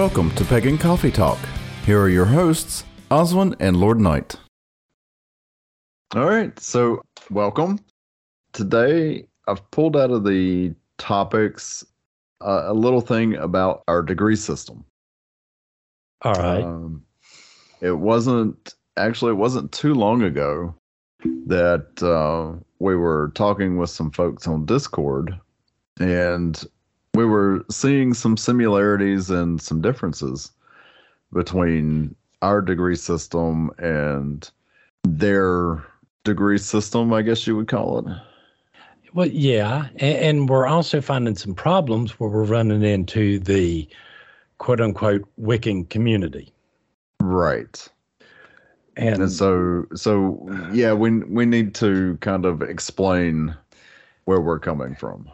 Welcome to Pagan Coffee Talk. Here are your hosts, Oswin and Lord Knight. All right, so welcome. Today, I've pulled out of the topics uh, a little thing about our degree system. All right. Um, it wasn't actually it wasn't too long ago that uh, we were talking with some folks on Discord, and we were seeing some similarities and some differences between our degree system and their degree system, I guess you would call it. Well, yeah, and, and we're also finding some problems where we're running into the quote unquote Wiccan community. Right. And, And so so yeah, we we need to kind of explain where we're coming from.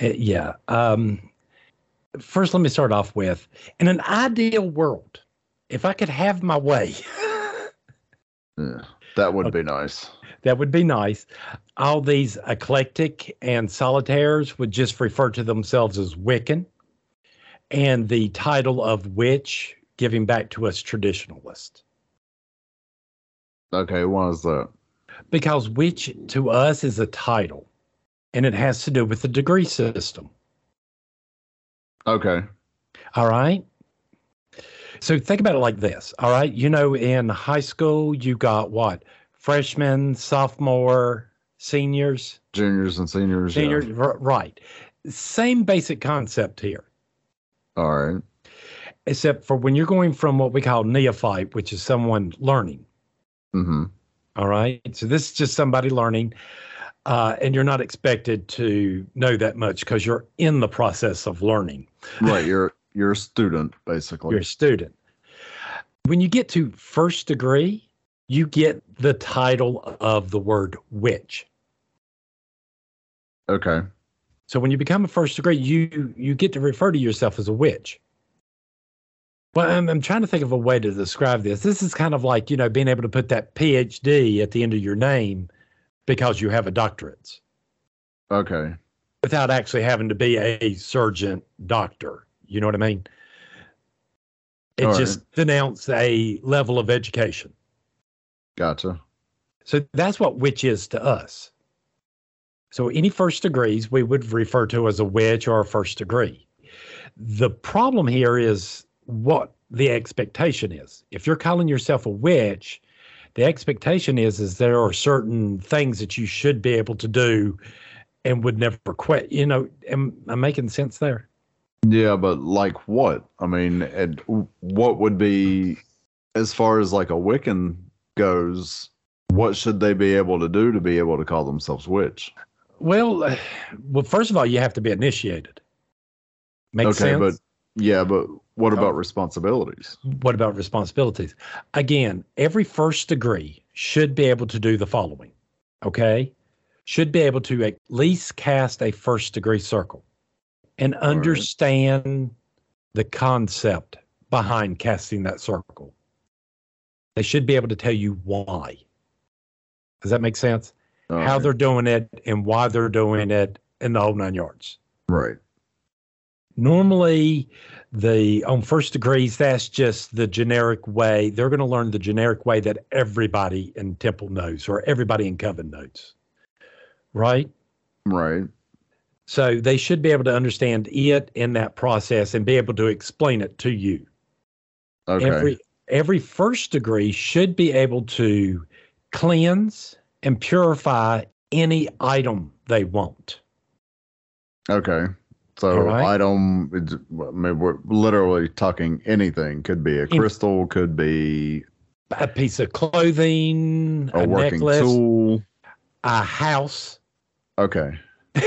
Uh, yeah. Um, first, let me start off with in an ideal world, if I could have my way, Yeah, that would be nice. that would be nice. All these eclectic and solitaires would just refer to themselves as Wiccan, and the title of witch giving back to us traditionalist. Okay, why is that? Because witch to us is a title, and it has to do with the degree system. Okay. All right. So think about it like this. All right. You know, in high school, you got what? Freshmen, sophomore, seniors, Juniors and seniors. yeah. seniors. r- Right. Same basic concept here, All right. except for when you're going from what we call neophyte, which is someone learning. Mm-hmm. All right. So this is just somebody learning. Uh, and you're not expected to know that much because you're in the process of learning. Right. You're you're a student, basically. You're a student. When you get to first degree, you get the title of the word witch. okay. So when you become a first degree, you you get to refer to yourself as a witch. Well, I'm, I'm trying to think of a way to describe this. This is kind of like, you know, being able to put that PhD at the end of your name because you have a doctorate Okay. without actually having to be a surgeon doctor. You know what I mean? It All right. just denounced a level of education. Gotcha. So that's what witch is to us. So any first degrees we would refer to as a witch or a first degree. The problem here is what the expectation is. If you're calling yourself a witch, the expectation is is there are certain things that you should be able to do and would never quit. You know, am I making sense there? Yeah, but like what? I mean, and what would be as far as like a Wiccan goes? What should they be able to do to be able to call themselves witch? Well, well, first of all, you have to be initiated. Makes okay, sense. but yeah, but what Oh. about responsibilities? what about responsibilities? Again, every first degree should be able to do the following. Okay. Should be able to at least cast a first degree circle and right. understand the concept behind casting that circle. They should be able to tell you why. Does that make sense? All How right. they're doing it and why they're doing it in the whole nine yards. right. Normally the on first degrees that's just the generic way they're going to learn the generic way that everybody in temple knows or everybody in coven knows right Right. so they should be able to understand it in that process and be able to explain it to you Okay. every every first degree should be able to cleanse and purify any item they want okay. So right. item, it's- I mean, we're literally talking anything. Could be a crystal. Could be a piece of clothing a, a, working necklace tool. a house Okay.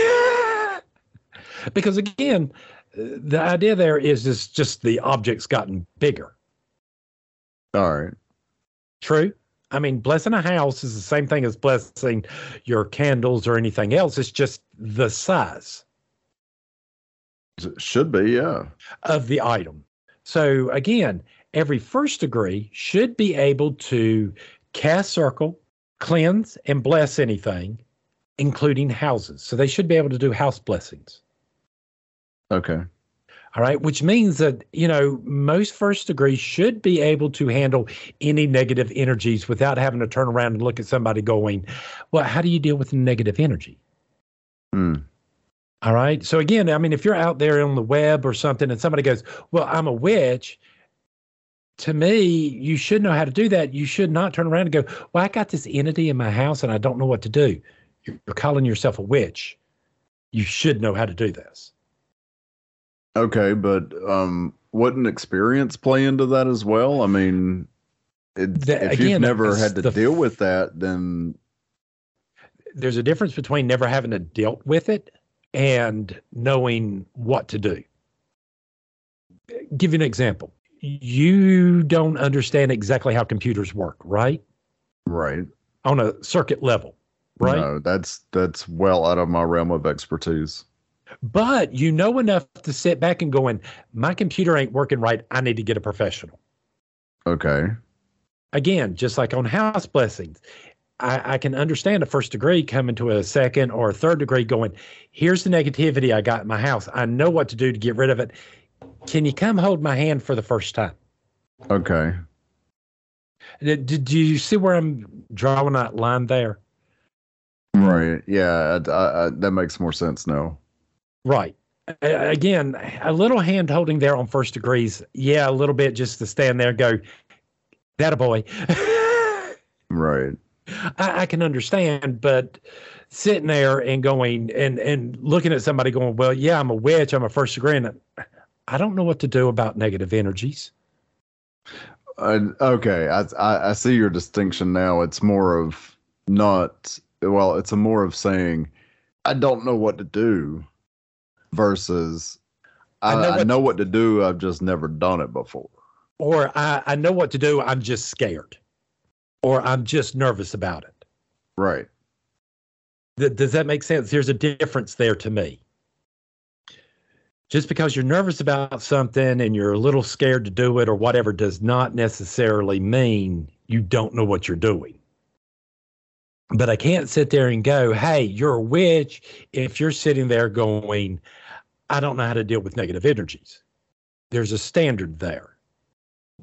because again, the idea there is just just the object's gotten bigger. All right. True. I mean, blessing a house is the same thing as blessing your candles or anything else. It's just the size It Should be. Yeah. of the item. So again, every first degree should be able to cast circle, cleanse, and bless anything, including houses. So they should be able to do house blessings. Okay. All right, which means that, you know, most first degrees should be able to handle any negative energies without having to turn around and look at somebody going, well, how do you deal with negative energy? Hmm. All right. So again, I mean, if you're out there on the web or something and somebody goes, well, I'm a witch, to me, you should know how to do that. You should not turn around and go, well, I got this entity in my house and I don't know what to do. You're calling yourself a witch. You should know how to do this. Okay, but um, wouldn't experience play into that as well? I mean, it, if again, you've never had to the deal with that, then there's a difference between never having to dealt with it and knowing what to do. Give you an example. You don't understand exactly how computers work, right? right, On a circuit level, right? No, that's that's well out of my realm of expertise. But you know enough to sit back and going, my computer ain't working right. I need to get a professional. Okay, Again, just like on house blessings, I, I can understand a first degree coming to a second or a third degree going, here's the negativity I got in my house. I know what to do to get rid of it. Can you come hold my hand for the first time? okay, Did, did you see where I'm drawing that line there? right, yeah, I, I, I, that makes more sense now. Right. Again, a little hand holding there on first degrees. Yeah, a little bit just to stand there and go, that a boy. Right, I, I can understand, but sitting there and going and and looking at somebody going, well, yeah, I'm a witch, I'm a first degree, I don't know what to do about negative energies. uh, okay, I, I I see your distinction now. It's more of not well, it's a more of saying I don't know what to do versus I, I know I what- know what to do. I've just never done it before. Or I, I know what to do, I'm just scared, or I'm just nervous about it. Right. Th- does that make sense? There's a difference there to me. Just because you're nervous about something and you're a little scared to do it or whatever does not necessarily mean you don't know what you're doing. But I can't sit there and go, hey, you're a witch if you're sitting there going, I don't know how to deal with negative energies. There's a standard there,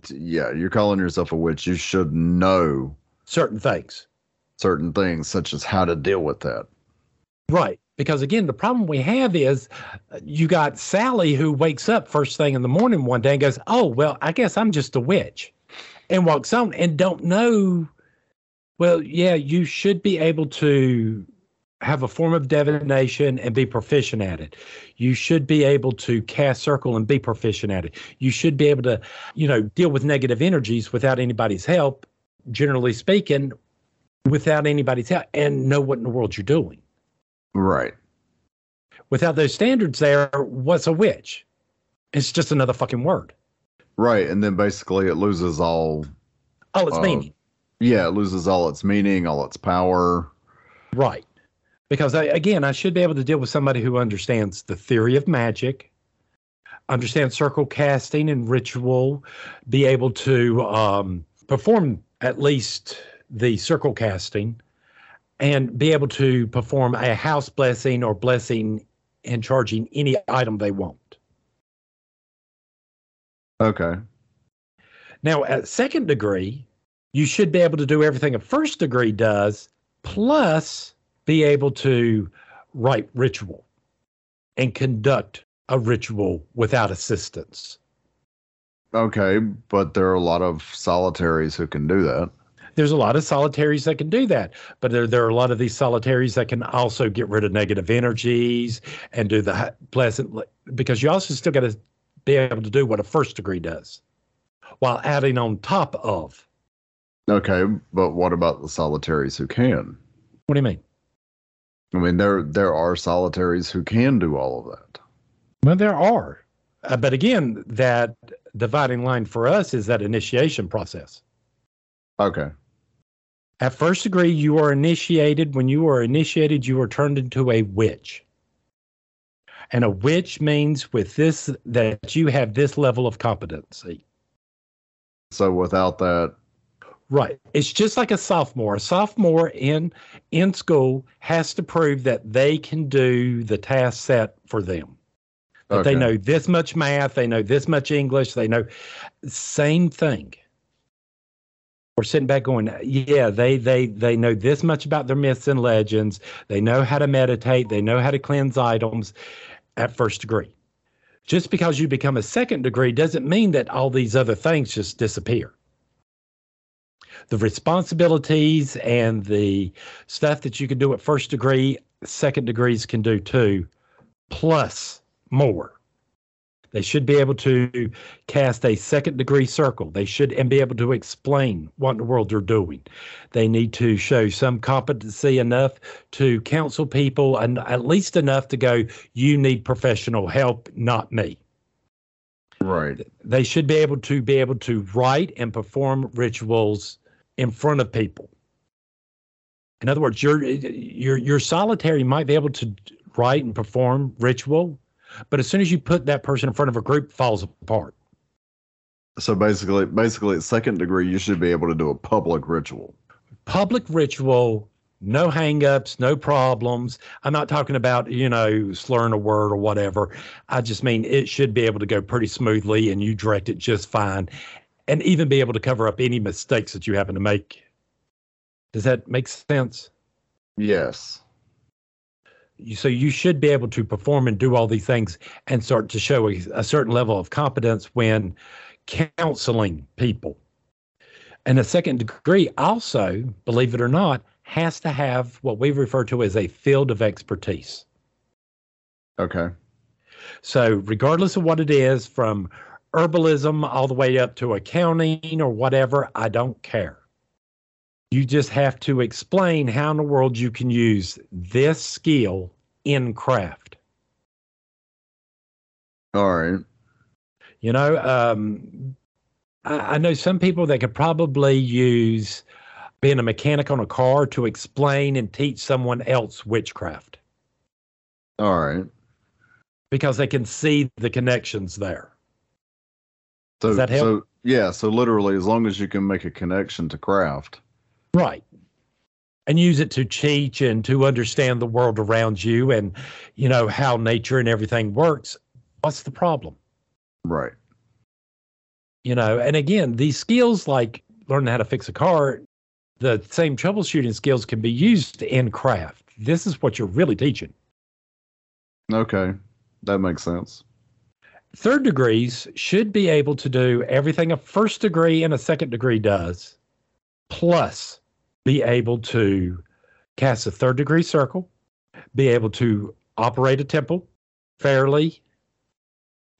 Yeah, you're calling yourself a witch. You should know certain things. certain things, such as how to deal with that. Right. Because again, the problem we have is uh, you got Sally who wakes up first thing in the morning one day and goes, Oh, well, I guess I'm just a witch and walks on and don't know. Well, yeah, you should be able to have a form of divination and be proficient at it. You should be able to cast circle and be proficient at it. You should be able to, you know, deal with negative energies without anybody's help, generally speaking, without anybody's help, and know what in the world you're doing Right. without those standards there, what's a witch? It's just another fucking word. Right. And then basically it loses all All its Oh. meaning. yeah, it loses all its meaning, all its power. Right. Because I, again, I should be able to deal with somebody who understands the theory of magic, understands circle casting and ritual, be able to um, perform at least the circle casting, and be able to perform a house blessing or blessing and charging any item they want. Okay. Now, at second degree, you should be able to do everything a first degree does, plus be able to write ritual and conduct a ritual without assistance. Okay, but there are a lot of solitaries who can do that. There's a lot of solitaries that can do that, but there, there are a lot of these solitaries that can also get rid of negative energies and do the pleasant, because you also still got to be able to do what a first degree does while adding on top of. Okay, but what about the solitaries who can? What do you mean? I mean, there there are solitaries who can do all of that. Well, there are. Uh, but again, that dividing line for us is that initiation process. Okay. At first degree, you are initiated. When you are initiated, you are turned into a witch. And a witch means with this that you have this level of competency. So without that, Right. It's just like a sophomore. A sophomore in in school has to prove that they can do the task set for them. That they know this much math, they know this much English, they know same thing. We're sitting back going, yeah, they they they know this much about their myths and legends. They know how to meditate, they know how to cleanse items at first degree. Just because you become a second degree doesn't mean that all these other things just disappear. The responsibilities and the stuff that you can do at first degree, second degrees can do too, plus more. They should be able to cast a second degree circle. They should and be able to explain what in the world they're doing. They need to show some competency enough to counsel people and at least enough to go, you need professional help, not me. Right. They should be able to be able to write and perform rituals in front of people. In other words, your your your solitary might be able to write and perform ritual, but as soon as you put that person in front of a group, it falls apart. So basically, basically, at second degree, you should be able to do a public ritual. Public ritual, no hangups, no problems. I'm not talking about, you know, slurring a word or whatever. I just mean it should be able to go pretty smoothly and you direct it just fine and even be able to cover up any mistakes that you happen to make. Does that make sense? Yes. So you should be able to perform and do all these things and start to show a, a certain level of competence when counseling people. And a second degree also, believe it or not, has to have what we refer to as a field of expertise. Okay. So, regardless of what it is, from herbalism all the way up to accounting or whatever, I don't care. You just have to explain how in the world you can use this skill in craft. All right. You know, um, I, I know some people that could probably use being a mechanic on a car to explain and teach someone else witchcraft All right. because they can see the connections there. So, Does that help? so yeah. So literally, as long as you can make a connection to craft. Right. And use it to teach and to understand the world around you and, you know, how nature and everything works. What's the problem? Right. You know, and again, these skills like learning how to fix a car, the same troubleshooting skills can be used in craft. This is what you're really teaching. Okay. That makes sense. Third degrees should be able to do everything a first degree and a second degree does, plus be able to cast a third degree circle, be able to operate a temple fairly,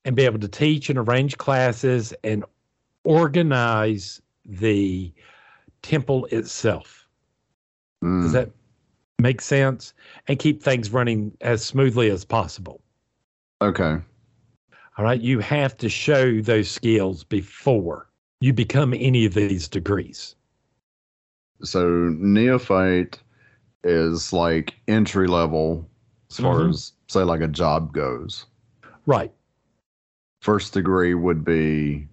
and be able to teach and arrange classes and organize the temple itself. Mm, Does that make sense? And keep things running as smoothly as possible. okay. All right. You have to show those skills before you become any of these degrees. So neophyte is like entry level as far Mhm. as say like a job goes. Right. First degree would be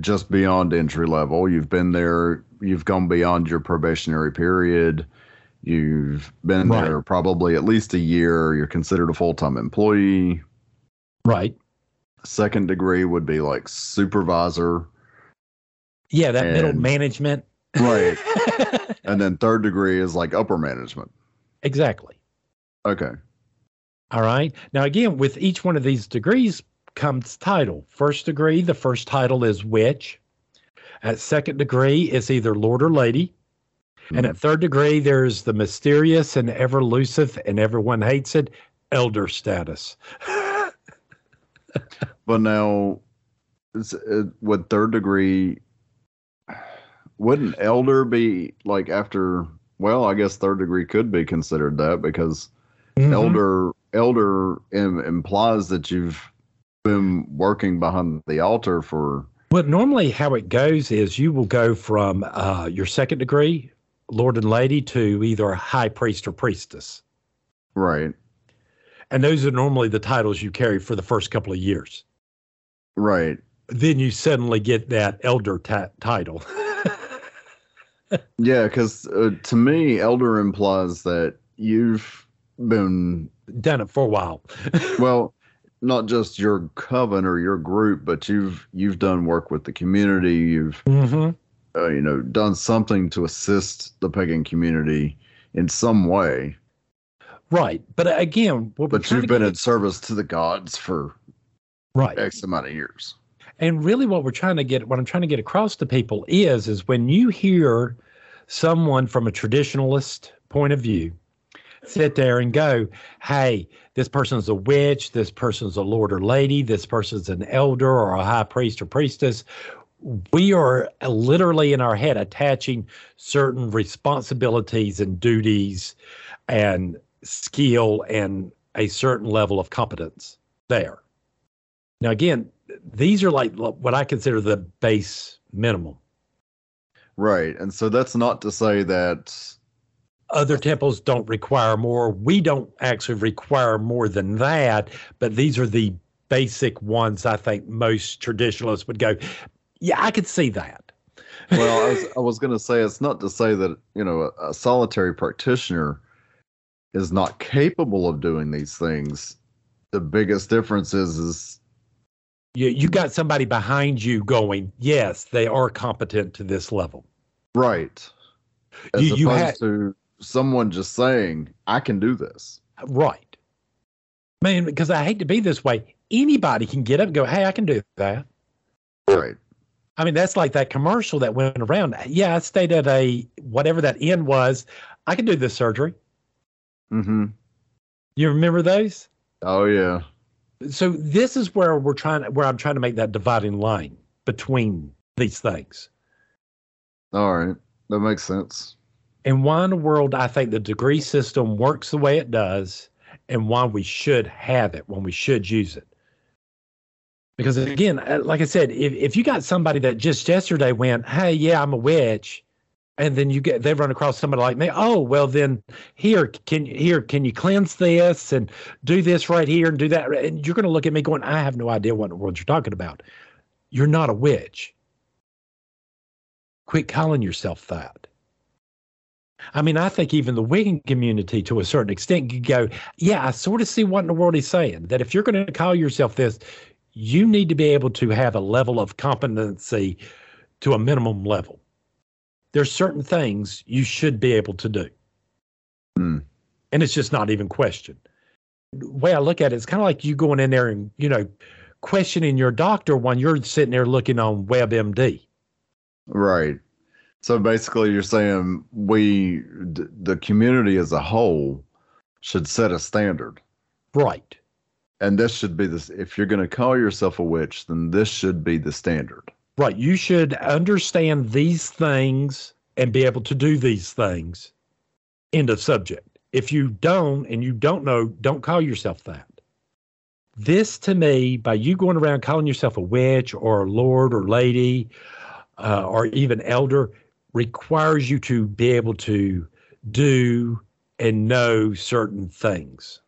just beyond entry level. You've been there, you've gone beyond your probationary period. You've been Right. there probably at least a year. You're considered a full time employee. Right. Second degree would be like supervisor. Yeah. That middle management. Right. and then third degree is like upper management. exactly. Okay. All right. Now, again, with each one of these degrees comes title. First degree, the first title is witch. At second degree, it's either lord or lady. And mm-hmm. at third degree, there's the mysterious and ever elusive, and everyone hates it, elder status. But now, it, would third degree, wouldn't elder be like after? Well, I guess third degree could be considered that because Mhm. elder elder Im, implies that you've been working behind the altar for. Well, normally how it goes is you will go from uh, your second degree, lord and lady, to either a high priest or priestess. Right, And those are normally the titles you carry for the first couple of years. right, Then you suddenly get that elder ta- title. yeah. Because uh, to me, elder implies that you've been Done it for a while. well. not just your coven or your group, but you've you've done work with the community. You've Mm-hmm. uh, you know done something to assist the pagan community in some way. Right. But uh, again, what But you've been in service to the gods for right. X amount of years. And really what we're trying to get what I'm trying to get across to people is is when you hear someone from a traditionalist point of view sit there and go, "Hey, this person's a witch, this person's a lord or lady, this person's an elder or a high priest or priestess." We are literally in our head attaching certain responsibilities and duties and skill and a certain level of competence there. Now, again, these are like what I consider the base minimum. Right. And so that's not to say that Other temples don't require more. We don't actually require more than that, but these are the basic ones I think most traditionalists would go, yeah, I could see that. well, I was, I was going to say it's not to say that, you know, a, a solitary practitioner is not capable of doing these things. The biggest difference is is You, you got somebody behind you going, yes, they are competent to this level. right. As You- you opposed had- to someone just saying, I can do this. Right. Man, because I hate to be this way. Anybody can get up and go, hey, I can do that. Right. I mean, that's like that commercial that went around. Yeah, I stayed at a whatever that inn was. I can do this surgery. Mm-hmm. You remember those? Oh yeah. So this is where we're trying where I'm trying to make that dividing line between these things. All right. That makes sense. And why in the world I think the degree system works the way it does and why we should have it when we should use it. Because again, uh, like I said, if, if you got somebody that just yesterday went, Hey, yeah, I'm a witch, and then you get they run across somebody like me, oh well then here can here can you cleanse this and do this right here and do that and you're gonna look at me going, I have no idea what in the world you're talking about. You're not a witch. Quit calling yourself that. I mean, I think even the Wiccan community, to a certain extent, could go, yeah, I sort of see what in the world he's saying. That if you're going to call yourself this, you need to be able to have a level of competency to a minimum level. There's certain things you should be able to do. Hmm. And it's just not even questioned. The way I look at it, it's kind of like you going in there and, you know, questioning your doctor when you're sitting there looking on WebMD. Right. So basically, you're saying we, d- the community as a whole, should set a standard, Right. and this should be this. If you're going to call yourself a witch, then this should be the standard. Right. You should understand these things and be able to do these things. End of subject. If you don't and you don't know, don't call yourself that. This to me, by you going around calling yourself a witch or a lord or lady uh, or even elder, requires you to be able to do and know certain things.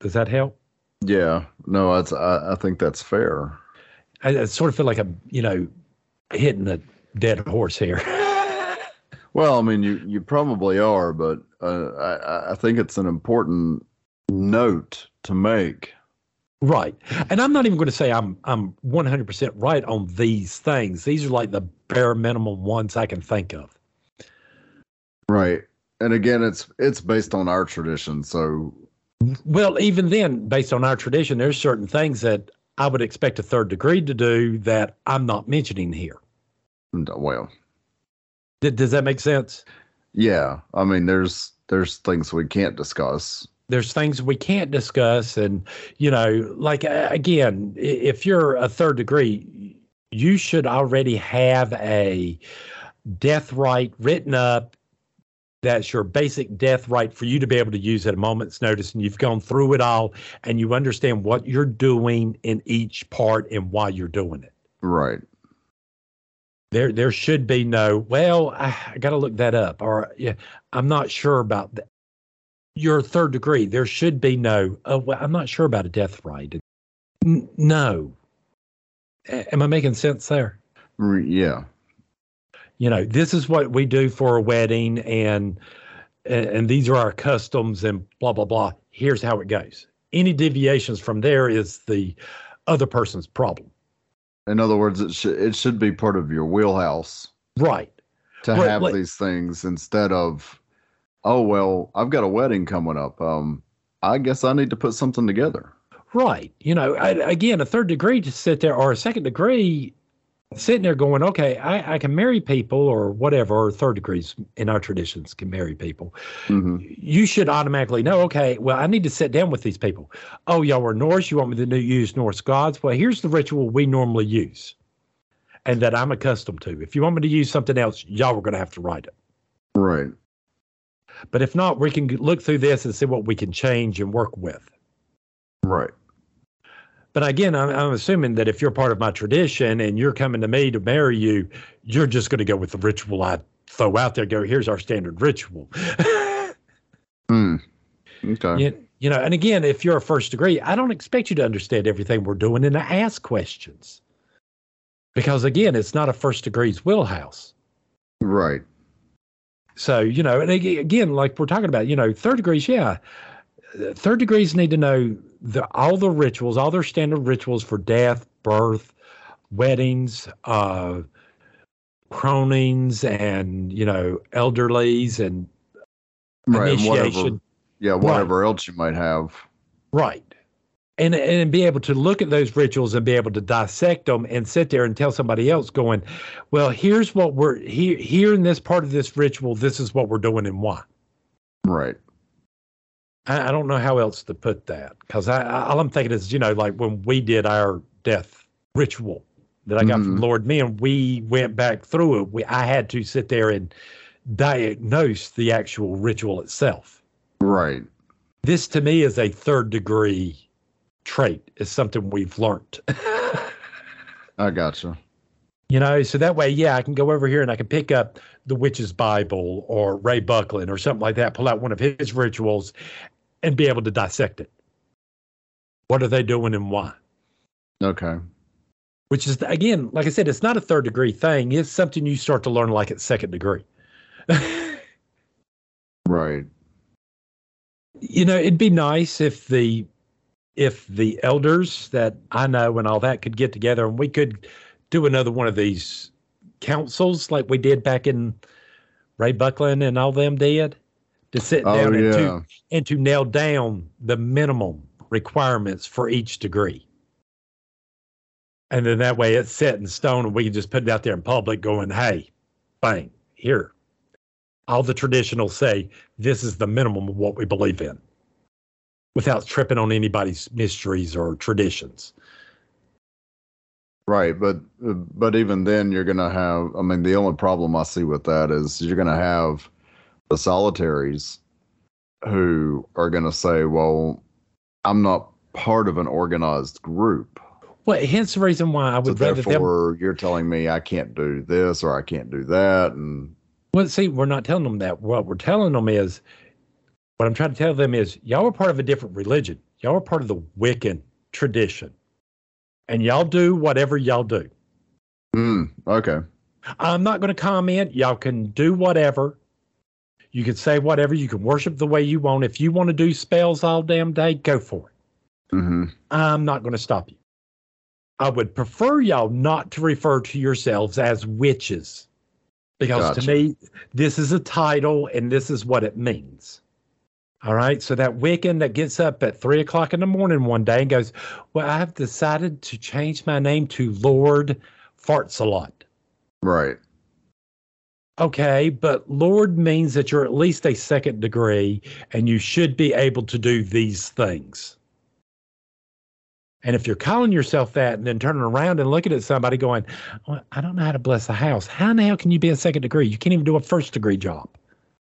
Does that help? Yeah. No. I, I think that's fair. I, I sort of feel like I'm, you know, hitting a dead horse here. Well, I mean, you you probably are, but uh, I I think it's an important note to make. Right. And I'm not even going to say I'm I'm 100% right on these things. These are like the bare minimum ones I can think of. Right. And again, it's it's based on our tradition, so Well, even then, based on our tradition, there's certain things that I would expect a third degree to do that I'm not mentioning here. well, D- does that make sense? yeah. I mean, there's there's things we can't discuss. There's things we can't discuss. And, you know, like, again, if you're a third degree, you should already have a death rite written up that's your basic death rite for you to be able to use at a moment's notice and you've gone through it all and you understand what you're doing in each part and why you're doing it. Right. there there should be no well i, I got to look that up or yeah i'm not sure about that your third degree. There should be no oh well i'm not sure about a death rite. N- no. A- am i making sense there? Yeah. You know this is what we do for a wedding and and, and these are our customs and blah blah blah here's how it goes Any deviations from there is the other person's problem. In other words, it should it should be part of your wheelhouse Right. to Right, have like- these things instead of, oh well, I've got a wedding coming up. Um, I guess I need to put something together. Right. You know, I, again, a third degree to sit there or a second degree sitting there going, okay, I, I can marry people or whatever, or third degrees in our traditions can marry people. hmm You should automatically know, okay, well, I need to sit down with these people. Oh, y'all are Norse. You want me to use Norse gods? Well, here's the ritual we normally use and that I'm accustomed to. If you want me to use something else, y'all are going to have to write it. Right. But if not, we can look through this and see what we can change and work with. Right. But again, I'm, I'm assuming that if you're part of my tradition and you're coming to me to marry you, you're just going to go with the ritual I throw out there. Go, here's our standard ritual. Hmm. Okay. you, you know, and again, if you're a first degree, I don't expect you to understand everything we're doing and to ask questions. Because again, it's not a first degree's wheelhouse. Right. So, you know, and again, like we're talking about, you know, third degrees, yeah. Third degrees need to know the, all the rituals, all their standard rituals for death, birth, weddings, uh, cronings, and, you know, elderlies and Right. And whatever. initiation. Yeah. Whatever else you might have. Right. And and be able to look at those rituals and be able to dissect them and sit there and tell somebody else going, well, here's what we're here here in this part of this ritual, this is what we're doing and why. Right. I, I don't know how else to put that because I, I all I'm thinking is, you know, like when we did our death ritual that I got from Mhm. Lord Me and we went back through it, we I had to sit there and diagnose the actual ritual itself. Right. This to me is a third degree trait. It's something we've learned. I gotcha. You know, so that way, yeah, I can go over here and I can pick up the Witch's Bible or Ray Buckland or something like that, pull out one of his rituals and be able to dissect it. What are they doing and why? Okay. Which is, again, like I said, it's not a third degree thing. It's something you start to learn like at second degree. Right. you know, it'd be nice if the if the elders that I know and all that could get together and we could do another one of these councils like we did back in Ray Buckland and all them did to sit Oh down and to and to nail down the minimum requirements for each degree. And then that way it's set in stone and we can just put it out there in public going, hey, bang, here. All the traditional say this is the minimum of what we believe in without tripping on anybody's mysteries or traditions. Right, but but even then, you're gonna have. I mean, the only problem I see with that is you're gonna have the solitaries who are gonna say, "Well, I'm not part of an organized group, Well, hence the reason why I so would rather them. therefore you're telling me I can't do this or I can't do that." And Well, see, we're not telling them that. What we're telling them is, what I'm trying to tell them is, y'all are part of a different religion. Y'all are part of the Wiccan tradition, and y'all do whatever y'all do. hmm, okay, I'm not going to comment. Y'all can do whatever. You can say whatever. You can worship the way you want. If you want to do spells all damn day, go for it. hmm I'm not going to stop you. I would prefer y'all not to refer to yourselves as witches because Gotcha. to me, this is a title and this is what it means. All right. So that Wiccan that gets up at three o'clock in the morning one day and goes, Well, I've decided to change my name to Lord Farts a lot. right, Okay, but Lord means that you're at least a second degree and you should be able to do these things. And if you're calling yourself that and then turning around and looking at somebody going, well, I don't know how to bless a house. How in the hell can you be a second degree? You can't even do a first degree job.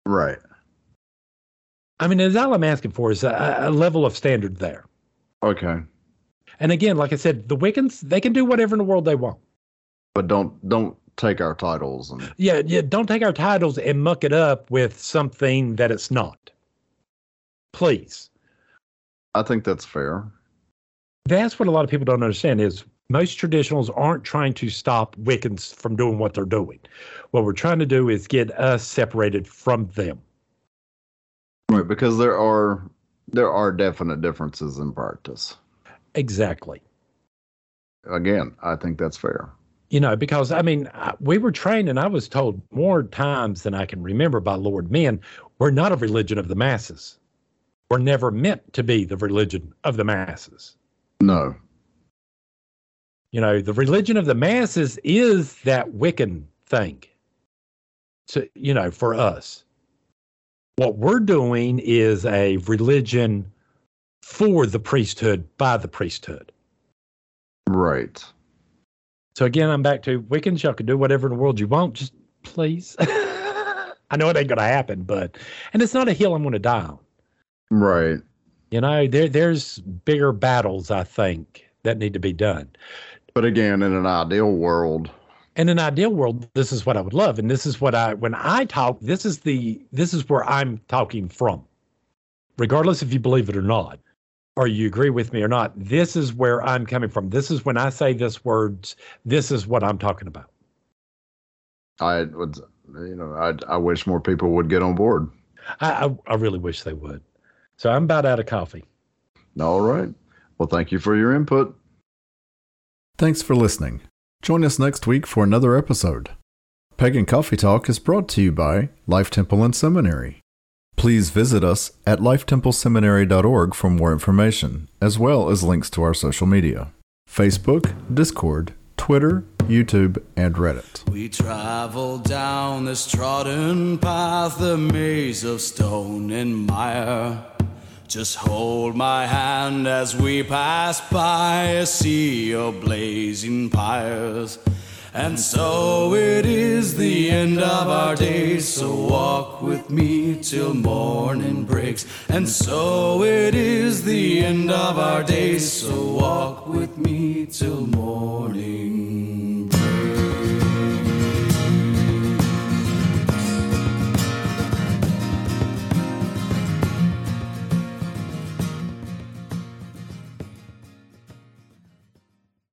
right, I mean, that's all I'm asking for is a, a level of standard there. okay, And again, like I said, the Wiccans, they can do whatever in the world they want. but don't don't take our titles and Yeah, yeah. Don't take our titles and muck it up with something that it's not. Please. I think that's fair. That's what a lot of people don't understand is most traditionals aren't trying to stop Wiccans from doing what they're doing. What we're trying to do is get us separated from them. Right, because there are there are definite differences in practice. Exactly. Again, I think that's fair. You know, because I mean, we were trained, and I was told more times than I can remember by Lord men, we're not a religion of the masses. We're never meant to be the religion of the masses. No. You know, the religion of the masses is that Wiccan thing. So, you know, for us. What we're doing is a religion for the priesthood by the priesthood. Right. So again, I'm back to Wiccans. Y'all can do whatever in the world you want. Just please. I know it ain't gonna happen, but and it's not a hill I'm gonna die on. Right. You know, there there's bigger battles I think that need to be done. But again, in an ideal world, in an ideal world, this is what I would love, and this is what I when I talk. This is the this is where I'm talking from, regardless if you believe it or not, or you agree with me or not. This is where I'm coming from. This is when I say this words. This is what I'm talking about. I would, you know, I I wish more people would get on board. I I, I really wish they would. So I'm about out of coffee. All right. Well, thank you for your input. Thanks for listening. Join us next week for another episode. Pagan Coffee Talk is brought to you by Life Temple and Seminary. Please visit us at lifetempleseminary.org for more information, as well as links to our social media Facebook, Discord, Twitter, YouTube, and Reddit. We travel down this trodden path, a maze of stone and mire. Just hold my hand as we pass by a sea of blazing pyres. And so it is the end of our days, so walk with me till morning breaks. And so it is the end of our days, so walk with me till morning